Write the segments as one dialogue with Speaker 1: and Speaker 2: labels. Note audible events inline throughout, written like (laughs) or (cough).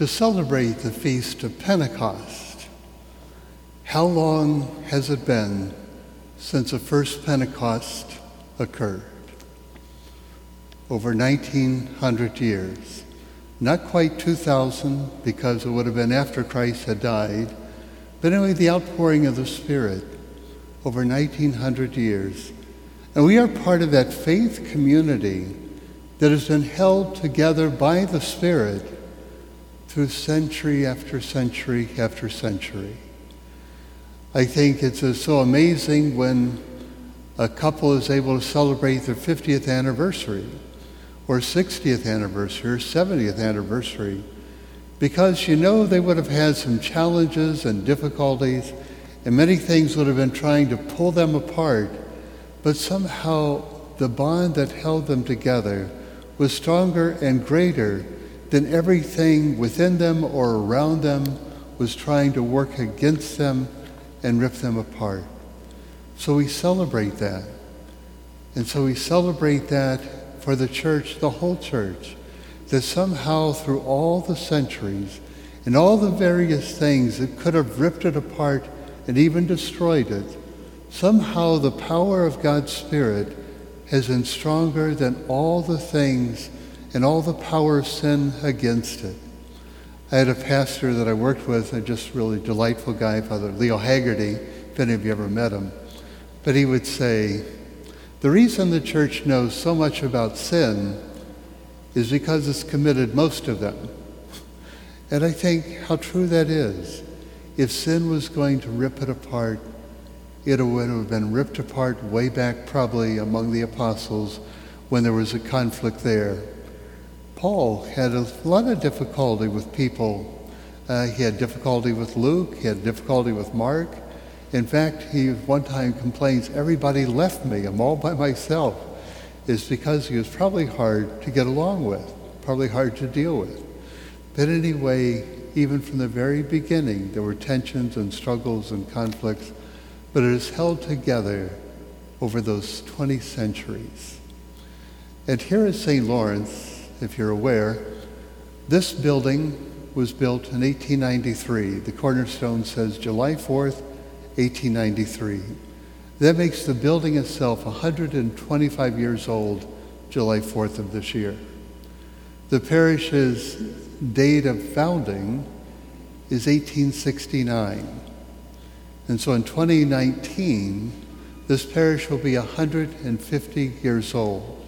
Speaker 1: to celebrate the Feast of Pentecost. How long has it been since the first Pentecost occurred? Over 1900 years. Not quite 2000 because it would have been after Christ had died, but anyway, the outpouring of the Spirit over 1900 years. And we are part of that faith community that has been held together by the Spirit through century after century after century. I think it's so amazing when a couple is able to celebrate their 50th anniversary or 60th anniversary or 70th anniversary because you know they would have had some challenges and difficulties and many things would have been trying to pull them apart, but somehow the bond that held them together was stronger and greater than everything within them or around them was trying to work against them and rip them apart. So we celebrate that. And so we celebrate that for the church, the whole church, that somehow through all the centuries and all the various things that could have ripped it apart and even destroyed it, somehow the power of God's Spirit has been stronger than all the things and all the power of sin against it. I had a pastor that I worked with, a just really delightful guy, Father Leo Haggerty, if any of you ever met him. But he would say, the reason the church knows so much about sin is because it's committed most of them. And I think how true that is. If sin was going to rip it apart, it would have been ripped apart way back probably among the apostles when there was a conflict there. Paul had a lot of difficulty with people. Uh, he had difficulty with Luke. He had difficulty with Mark. In fact, he one time complains, everybody left me. I'm all by myself. It's because he was probably hard to get along with, probably hard to deal with. But anyway, even from the very beginning, there were tensions and struggles and conflicts, but it is held together over those 20 centuries. And here is St. Lawrence, if you're aware, this building was built in 1893. The cornerstone says July 4th, 1893. That makes the building itself 125 years old July 4th of this year. The parish's date of founding is 1869. And so in 2019, this parish will be 150 years old.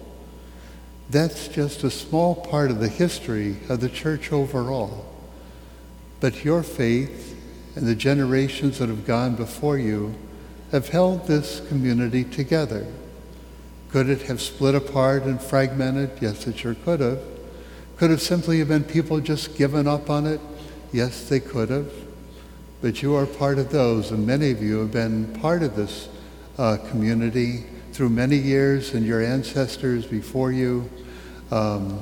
Speaker 1: That's just a small part of the history of the church overall. But your faith and the generations that have gone before you have held this community together. Could it have split apart and fragmented? Yes, it sure could have. Could have simply have been people just given up on it? Yes, they could have. But you are part of those, and many of you have been part of this uh, community through many years and your ancestors before you. Um,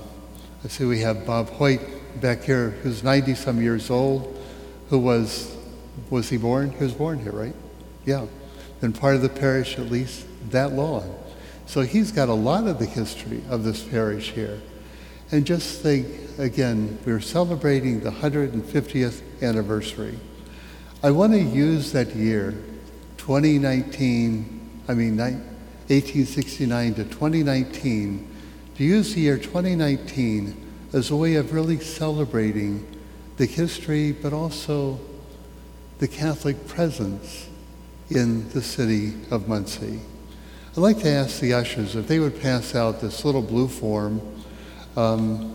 Speaker 1: I see we have Bob Hoyt back here, who's 90 some years old, who was, was he born? He was born here, right? Yeah. Been part of the parish at least that long. So he's got a lot of the history of this parish here. And just think, again, we're celebrating the 150th anniversary. I want to use that year, 2019, I mean, 1869 to 2019, to use the year 2019 as a way of really celebrating the history, but also the Catholic presence in the city of Muncie. I'd like to ask the ushers if they would pass out this little blue form um,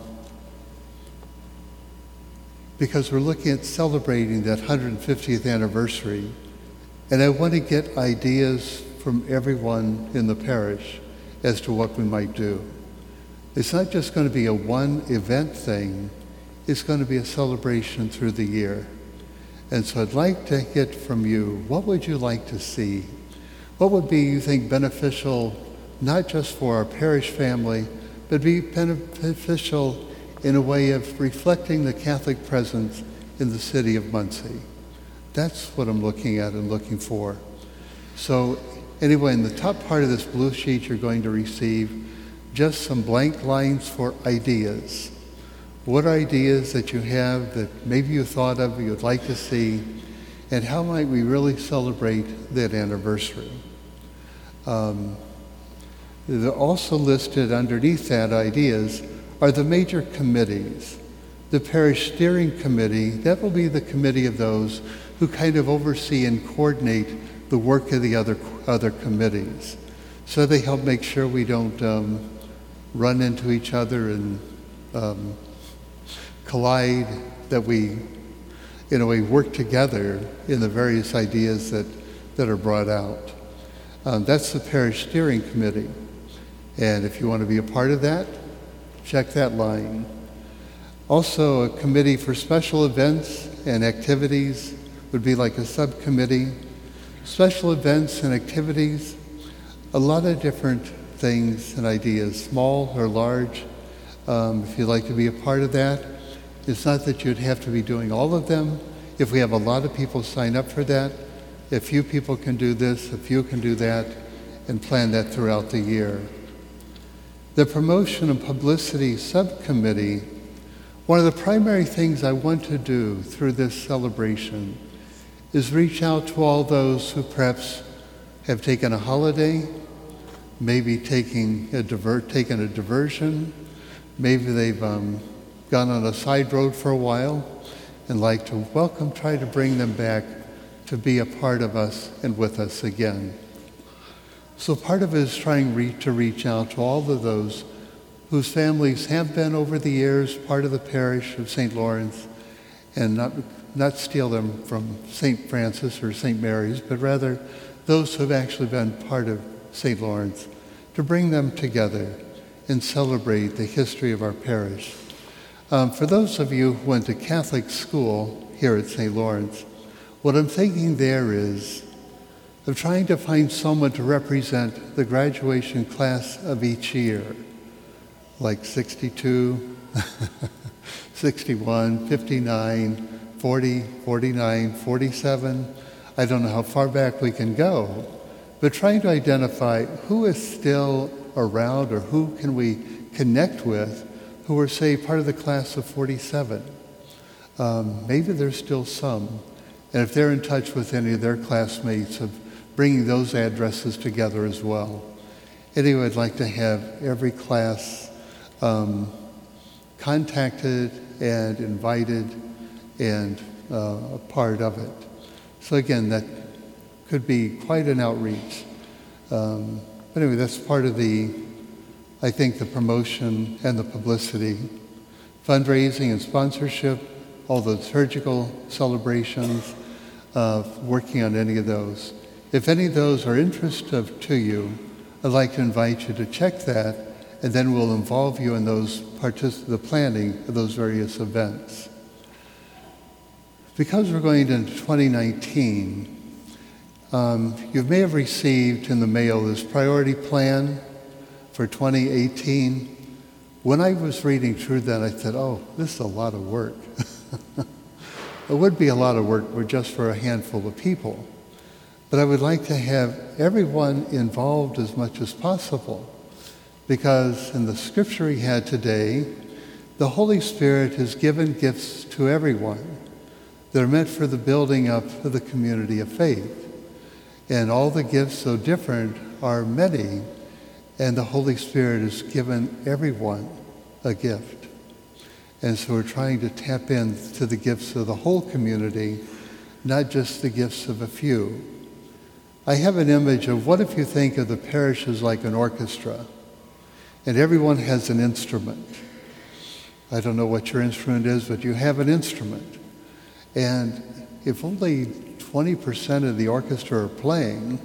Speaker 1: because we're looking at celebrating that 150th anniversary. And I want to get ideas from everyone in the parish as to what we might do. It's not just going to be a one event thing, it's going to be a celebration through the year. And so I'd like to get from you, what would you like to see? What would be, you think, beneficial, not just for our parish family, but be beneficial in a way of reflecting the Catholic presence in the city of Muncie? That's what I'm looking at and looking for. So Anyway, in the top part of this blue sheet, you're going to receive just some blank lines for ideas. What ideas that you have that maybe you thought of, you'd like to see, and how might we really celebrate that anniversary? Um, also listed underneath that ideas are the major committees. The parish steering committee, that will be the committee of those who kind of oversee and coordinate the work of the other, other committees. So they help make sure we don't um, run into each other and um, collide, that we, in a way, work together in the various ideas that, that are brought out. Um, that's the parish steering committee. And if you want to be a part of that, check that line. Also, a committee for special events and activities would be like a subcommittee. Special events and activities, a lot of different things and ideas, small or large. Um, if you'd like to be a part of that, it's not that you'd have to be doing all of them. If we have a lot of people sign up for that, a few people can do this, a few can do that, and plan that throughout the year. The Promotion and Publicity Subcommittee, one of the primary things I want to do through this celebration is reach out to all those who perhaps have taken a holiday, maybe taking a divert, taken a diversion, maybe they've um, gone on a side road for a while, and like to welcome, try to bring them back to be a part of us and with us again. So part of it is trying re- to reach out to all of those whose families have been over the years part of the parish of St. Lawrence and not, not steal them from St. Francis or St. Mary's, but rather those who have actually been part of St. Lawrence, to bring them together and celebrate the history of our parish. Um, for those of you who went to Catholic school here at St. Lawrence, what I'm thinking there is of trying to find someone to represent the graduation class of each year, like 62, (laughs) 61, 59, 40, 49, 47. I don't know how far back we can go, but trying to identify who is still around or who can we connect with who are, say, part of the class of 47. Um, maybe there's still some. And if they're in touch with any of their classmates of bringing those addresses together as well. Anyway, I'd like to have every class um, contacted and invited and uh, a part of it. So again, that could be quite an outreach. Um, but anyway, that's part of the, I think, the promotion and the publicity, fundraising and sponsorship, all the liturgical celebrations, uh, working on any of those. If any of those are interest of, to you, I'd like to invite you to check that, and then we'll involve you in those partic- the planning of those various events. Because we're going into 2019, um, you may have received in the mail this priority plan for 2018. When I was reading through that, I said, oh, this is a lot of work. (laughs) it would be a lot of work just for a handful of people. But I would like to have everyone involved as much as possible because in the scripture we had today, the Holy Spirit has given gifts to everyone that are meant for the building up of the community of faith. And all the gifts, so different, are many, and the Holy Spirit has given everyone a gift. And so we're trying to tap into the gifts of the whole community, not just the gifts of a few. I have an image of what if you think of the parish as like an orchestra and everyone has an instrument. I don't know what your instrument is, but you have an instrument. And if only 20% of the orchestra are playing,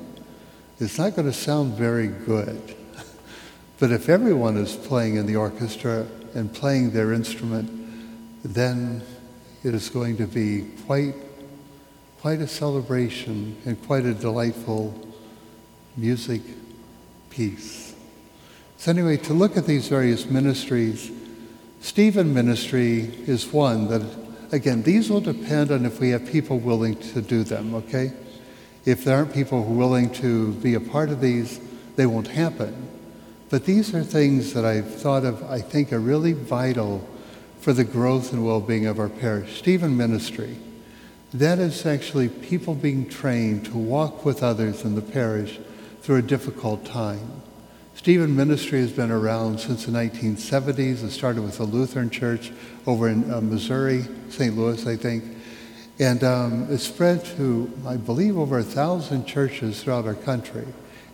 Speaker 1: it's not going to sound very good. (laughs) but if everyone is playing in the orchestra and playing their instrument, then it is going to be quite quite a celebration and quite a delightful music piece. So, anyway, to look at these various ministries, Stephen Ministry is one that, again, these will depend on if we have people willing to do them, okay? If there aren't people willing to be a part of these, they won't happen. But these are things that I've thought of, I think, are really vital for the growth and well-being of our parish. Stephen Ministry, that is actually people being trained to walk with others in the parish through a difficult time. Stephen Ministry has been around since the 1970s. It started with the Lutheran Church over in uh, Missouri, St. Louis, I think. And um, it spread to, I believe, over a thousand churches throughout our country.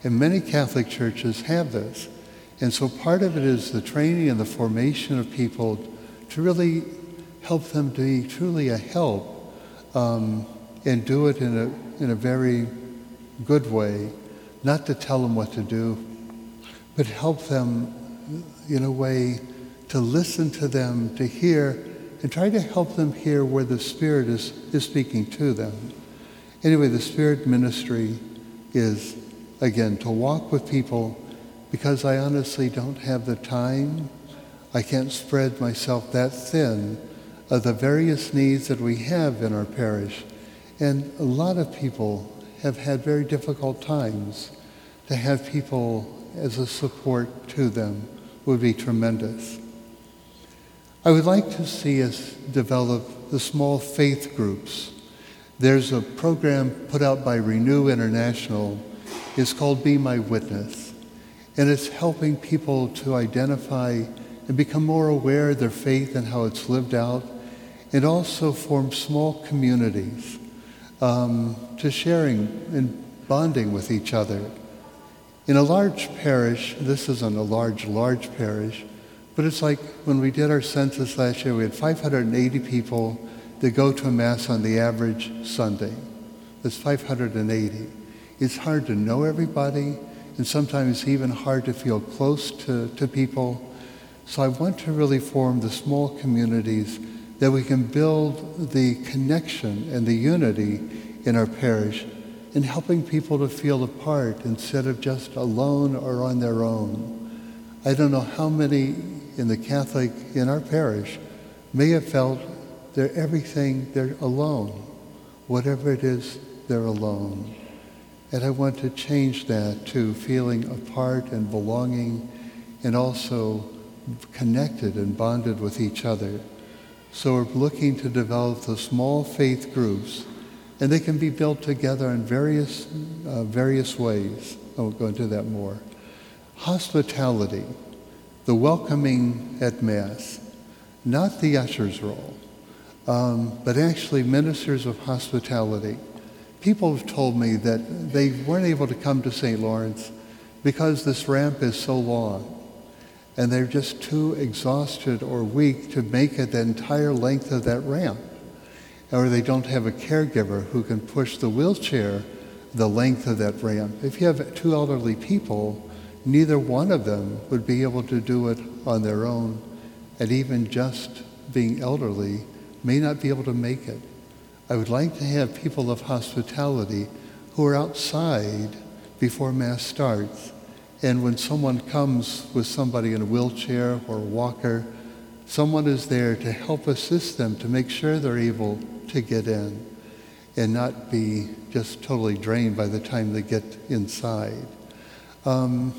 Speaker 1: And many Catholic churches have this. And so part of it is the training and the formation of people to really help them to be truly a help um, and do it in a, in a very good way, not to tell them what to do, but help them in a way to listen to them, to hear, and try to help them hear where the Spirit is, is speaking to them. Anyway, the Spirit ministry is, again, to walk with people because I honestly don't have the time. I can't spread myself that thin of the various needs that we have in our parish. And a lot of people have had very difficult times. To have people as a support to them would be tremendous. I would like to see us develop the small faith groups. There's a program put out by Renew International. It's called Be My Witness. And it's helping people to identify and become more aware of their faith and how it's lived out, and also form small communities um, to sharing and bonding with each other. In a large parish, this isn't a large, large parish, but it's like when we did our census last year, we had 580 people that go to a Mass on the average Sunday. That's 580. It's hard to know everybody, and sometimes even hard to feel close to, to people. So I want to really form the small communities that we can build the connection and the unity in our parish in helping people to feel a part instead of just alone or on their own. I don't know how many in the Catholic, in our parish, may have felt they're everything, they're alone. Whatever it is, they're alone. And I want to change that to feeling a part and belonging and also connected and bonded with each other. So we're looking to develop the small faith groups, and they can be built together in various, uh, various ways. I won't go into that more. Hospitality, the welcoming at Mass, not the usher's role, um, but actually ministers of hospitality people have told me that they weren't able to come to St. Lawrence because this ramp is so long and they're just too exhausted or weak to make it the entire length of that ramp. Or they don't have a caregiver who can push the wheelchair the length of that ramp. If you have two elderly people, neither one of them would be able to do it on their own. And even just being elderly may not be able to make it. I would like to have people of hospitality who are outside before Mass starts. And when someone comes with somebody in a wheelchair or a walker, someone is there to help assist them to make sure they're able to get in and not be just totally drained by the time they get inside. Um,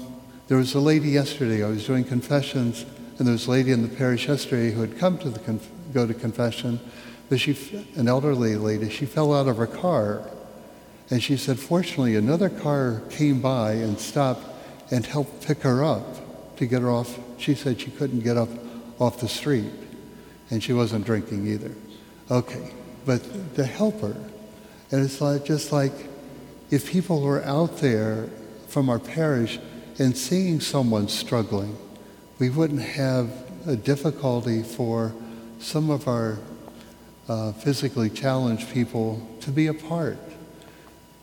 Speaker 1: there was a lady yesterday, I was doing confessions, and there was a lady in the parish yesterday who had come to the conf- go to confession but she, an elderly lady, she fell out of her car. And she said, fortunately, another car came by and stopped and helped pick her up to get her off. She said she couldn't get up off the street. And she wasn't drinking either. Okay, but the helper. And it's like, just like if people were out there from our parish and seeing someone struggling, we wouldn't have a difficulty for some of our uh, physically challenged people to be a part.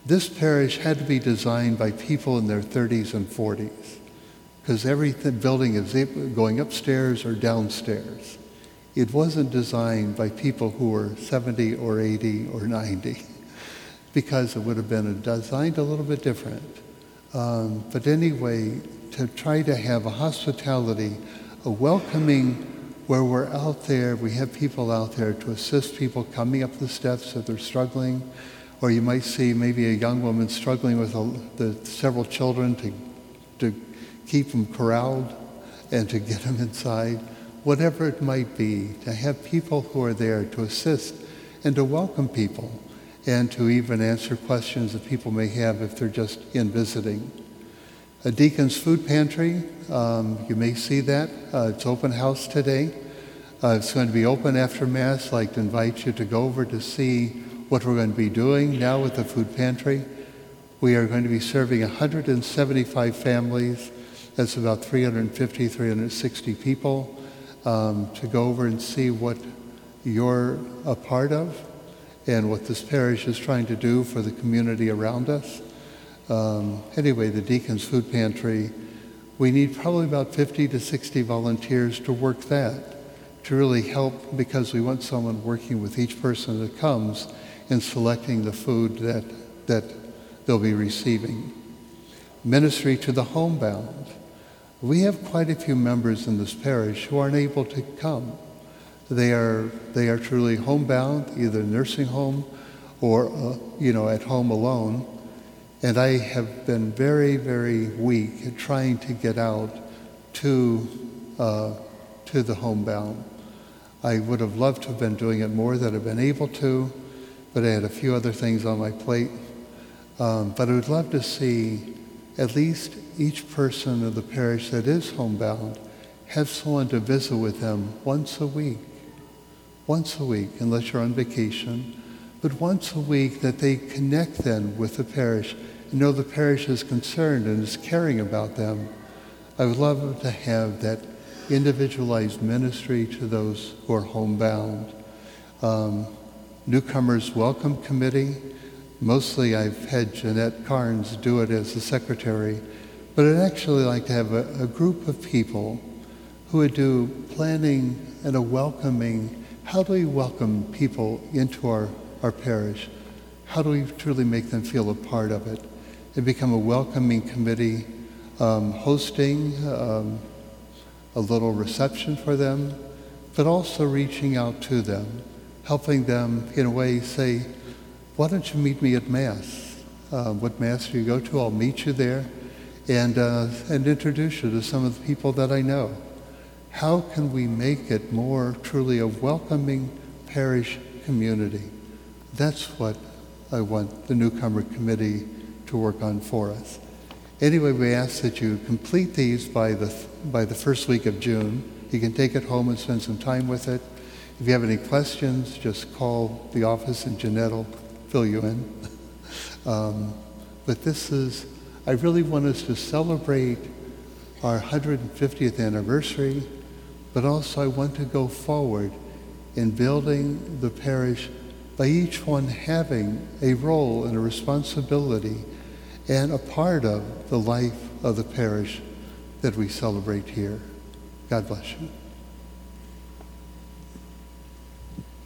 Speaker 1: This parish had to be designed by people in their 30s and 40s because every building is going upstairs or downstairs. It wasn't designed by people who were 70 or 80 or 90 because it would have been designed a little bit different. Um, but anyway, to try to have a hospitality, a welcoming where we're out there, we have people out there to assist people coming up the steps if they're struggling, or you might see maybe a young woman struggling with a, the several children to, to keep them corralled and to get them inside. Whatever it might be, to have people who are there to assist and to welcome people and to even answer questions that people may have if they're just in visiting. A Deacon's Food Pantry, um, you may see that. Uh, it's open house today. Uh, it's going to be open after Mass. I'd like to invite you to go over to see what we're going to be doing now with the food pantry. We are going to be serving 175 families. That's about 350, 360 people um, to go over and see what you're a part of and what this parish is trying to do for the community around us. Um, anyway, the Deacon's Food Pantry, we need probably about 50 to 60 volunteers to work that to really help because we want someone working with each person that comes in selecting the food that, that they'll be receiving. Ministry to the homebound. We have quite a few members in this parish who aren't able to come. They are, they are truly homebound, either nursing home or, uh, you know, at home alone. And I have been very, very weak at trying to get out to, uh, to the homebound. I would have loved to have been doing it more than I've been able to, but I had a few other things on my plate. Um, but I would love to see at least each person of the parish that is homebound have someone to visit with them once a week. Once a week, unless you're on vacation, but once a week that they connect then with the parish and know the parish is concerned and is caring about them. I would love to have that individualized ministry to those who are homebound. Um, newcomers Welcome Committee. Mostly I've had Jeanette Carnes do it as the secretary, but I'd actually like to have a, a group of people who would do planning and a welcoming. How do we welcome people into our, our parish? How do we truly make them feel a part of it? And become a welcoming committee, um, hosting, um, a little reception for them, but also reaching out to them, helping them in a way say, why don't you meet me at Mass? Uh, what Mass do you go to? I'll meet you there and, uh, and introduce you to some of the people that I know. How can we make it more truly a welcoming parish community? That's what I want the newcomer committee to work on for us. Anyway, we ask that you complete these by the, by the first week of June. You can take it home and spend some time with it. If you have any questions, just call the office and Jeanette fill you in. (laughs) um, but this is, I really want us to celebrate our 150th anniversary, but also I want to go forward in building the parish by each one having a role and a responsibility and a part of the life of the parish that we celebrate here. God bless you.